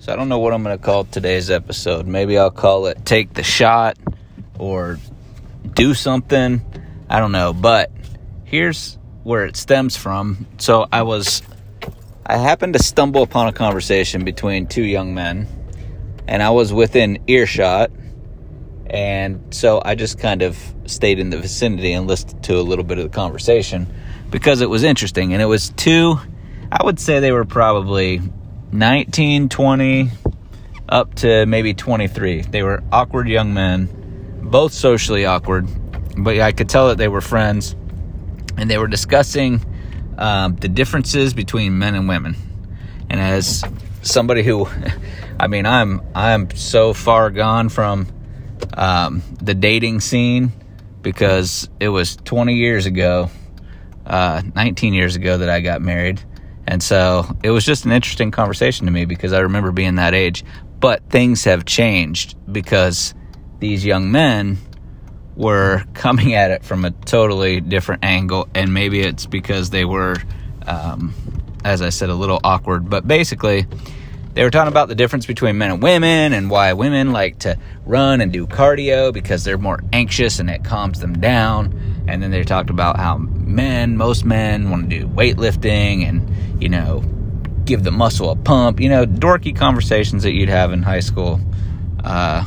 So I don't know what I'm going to call today's episode. Maybe I'll call it Take the Shot or Do Something. I don't know. But here's where it stems from. So I was, I happened to stumble upon a conversation between two young men, and I was within earshot. And so I just kind of stayed in the vicinity and listened to a little bit of the conversation because it was interesting. And it was two, I would say they were probably 19, 20, up to maybe 23. They were awkward young men, both socially awkward, but I could tell that they were friends, and they were discussing um, the differences between men and women. And as somebody who, I mean, I'm I'm so far gone from um, the dating scene because it was 20 years ago, uh, 19 years ago that I got married and so it was just an interesting conversation to me because I remember being that age. But things have changed because these young men were coming at it from a totally different angle. And maybe it's because they were, um, as I said, a little awkward. But basically, they were talking about the difference between men and women and why women like to run and do cardio because they're more anxious and it calms them down. And then they talked about how men, most men, want to do weightlifting and you know, give the muscle a pump, you know, dorky conversations that you'd have in high school uh,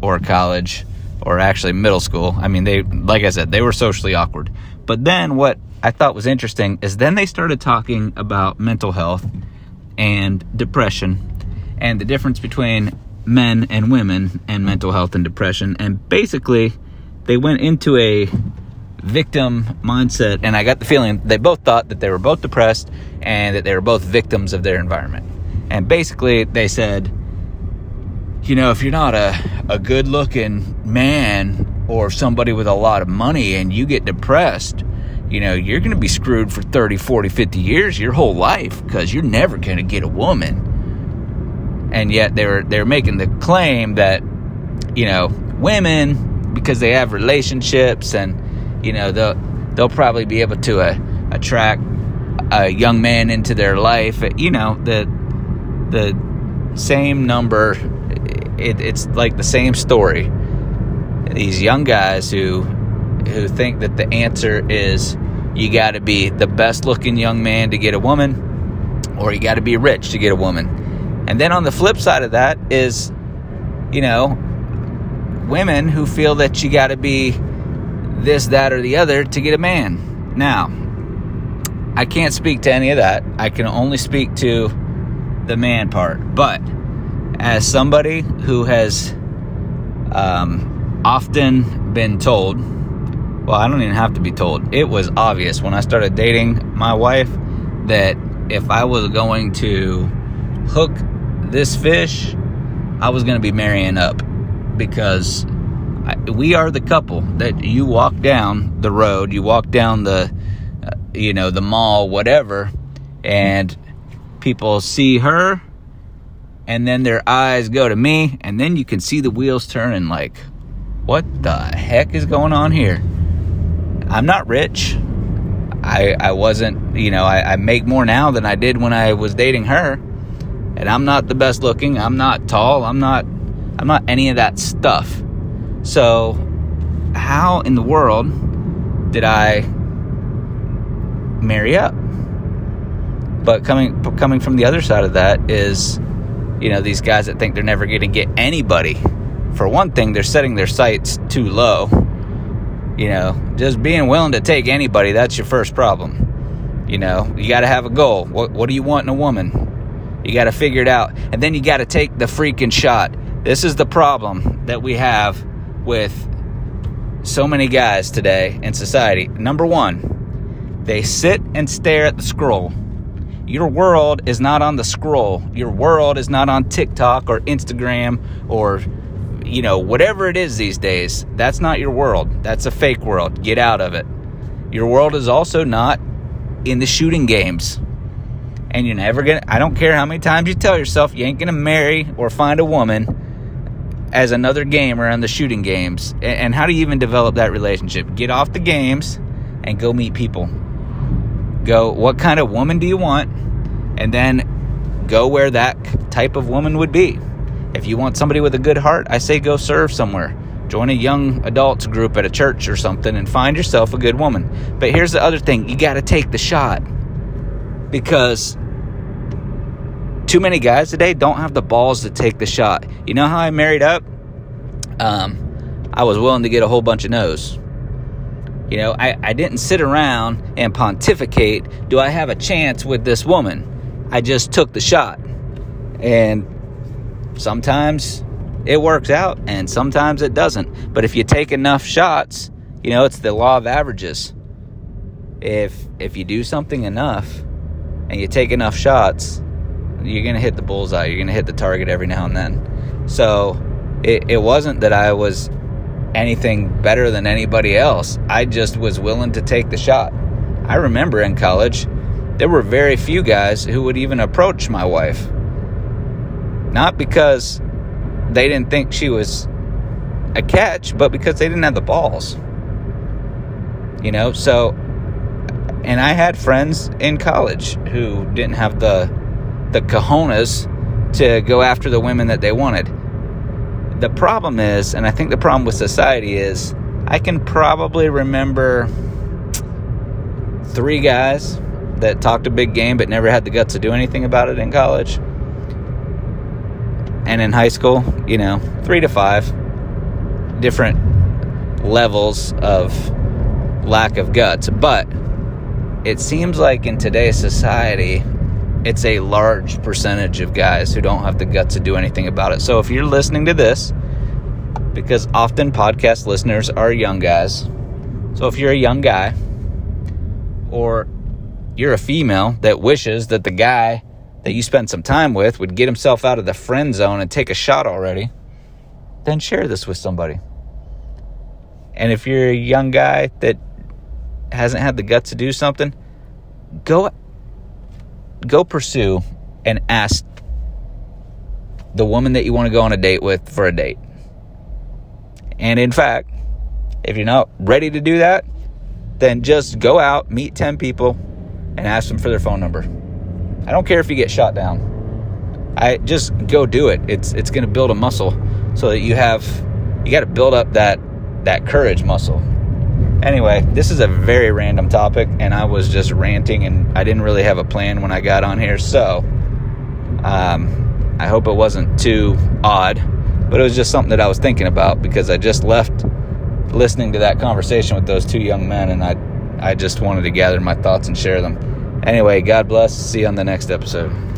or college or actually middle school. I mean, they, like I said, they were socially awkward. But then what I thought was interesting is then they started talking about mental health and depression and the difference between men and women and mental health and depression. And basically, they went into a victim mindset. And I got the feeling they both thought that they were both depressed and that they were both victims of their environment. And basically, they said, you know, if you're not a, a good looking man or somebody with a lot of money and you get depressed, you know, you're going to be screwed for 30, 40, 50 years, your whole life, because you're never going to get a woman. And yet they're, they're making the claim that, you know, women, because they have relationships and you know they'll they'll probably be able to uh, attract a young man into their life. You know the the same number it, it's like the same story. These young guys who who think that the answer is you got to be the best looking young man to get a woman or you got to be rich to get a woman. And then on the flip side of that is you know women who feel that you got to be this, that, or the other to get a man. Now, I can't speak to any of that. I can only speak to the man part. But as somebody who has um, often been told, well, I don't even have to be told, it was obvious when I started dating my wife that if I was going to hook this fish, I was going to be marrying up because we are the couple that you walk down the road, you walk down the, uh, you know, the mall, whatever, and people see her, and then their eyes go to me, and then you can see the wheels turning like, what the heck is going on here? I'm not rich. I, I wasn't, you know, I, I make more now than I did when I was dating her. And I'm not the best looking. I'm not tall. I'm not, I'm not any of that stuff. So, how in the world did I marry up? But coming coming from the other side of that is, you know, these guys that think they're never going to get anybody. For one thing, they're setting their sights too low. You know, just being willing to take anybody, that's your first problem. You know, you got to have a goal. What, what do you want in a woman? You got to figure it out. And then you got to take the freaking shot. This is the problem that we have with so many guys today in society. Number one, they sit and stare at the scroll. Your world is not on the scroll. Your world is not on TikTok or Instagram or, you know, whatever it is these days. That's not your world. That's a fake world. Get out of it. Your world is also not in the shooting games. And you're never gonna, I don't care how many times you tell yourself you ain't gonna marry or find a woman as another gamer on the shooting games. And how do you even develop that relationship? Get off the games and go meet people. Go, what kind of woman do you want? And then go where that type of woman would be. If you want somebody with a good heart, I say go serve somewhere. Join a young adults group at a church or something and find yourself a good woman. But here's the other thing you got to take the shot because too many guys today don't have the balls to take the shot. You know how I married up? Um, I was willing to get a whole bunch of no's. You know, I, I didn't sit around and pontificate, do I have a chance with this woman? I just took the shot. And sometimes it works out and sometimes it doesn't. But if you take enough shots, you know, it's the law of averages. If if you do something enough and you take enough shots, you're going to hit the bullseye. You're going to hit the target every now and then. So it, it wasn't that I was anything better than anybody else. I just was willing to take the shot. I remember in college, there were very few guys who would even approach my wife. Not because they didn't think she was a catch, but because they didn't have the balls. You know, so and I had friends in college who didn't have the the cojones to go after the women that they wanted. The problem is, and I think the problem with society is, I can probably remember three guys that talked a big game but never had the guts to do anything about it in college. And in high school, you know, three to five different levels of lack of guts. But it seems like in today's society, it's a large percentage of guys who don't have the guts to do anything about it. So if you're listening to this, because often podcast listeners are young guys. So if you're a young guy or you're a female that wishes that the guy that you spent some time with would get himself out of the friend zone and take a shot already, then share this with somebody. And if you're a young guy that hasn't had the guts to do something, go go pursue and ask the woman that you want to go on a date with for a date. And in fact, if you're not ready to do that, then just go out, meet 10 people, and ask them for their phone number. I don't care if you get shot down. I just go do it. It's it's going to build a muscle so that you have you got to build up that that courage muscle. Anyway, this is a very random topic, and I was just ranting, and I didn't really have a plan when I got on here. So, um, I hope it wasn't too odd, but it was just something that I was thinking about because I just left listening to that conversation with those two young men, and I, I just wanted to gather my thoughts and share them. Anyway, God bless. See you on the next episode.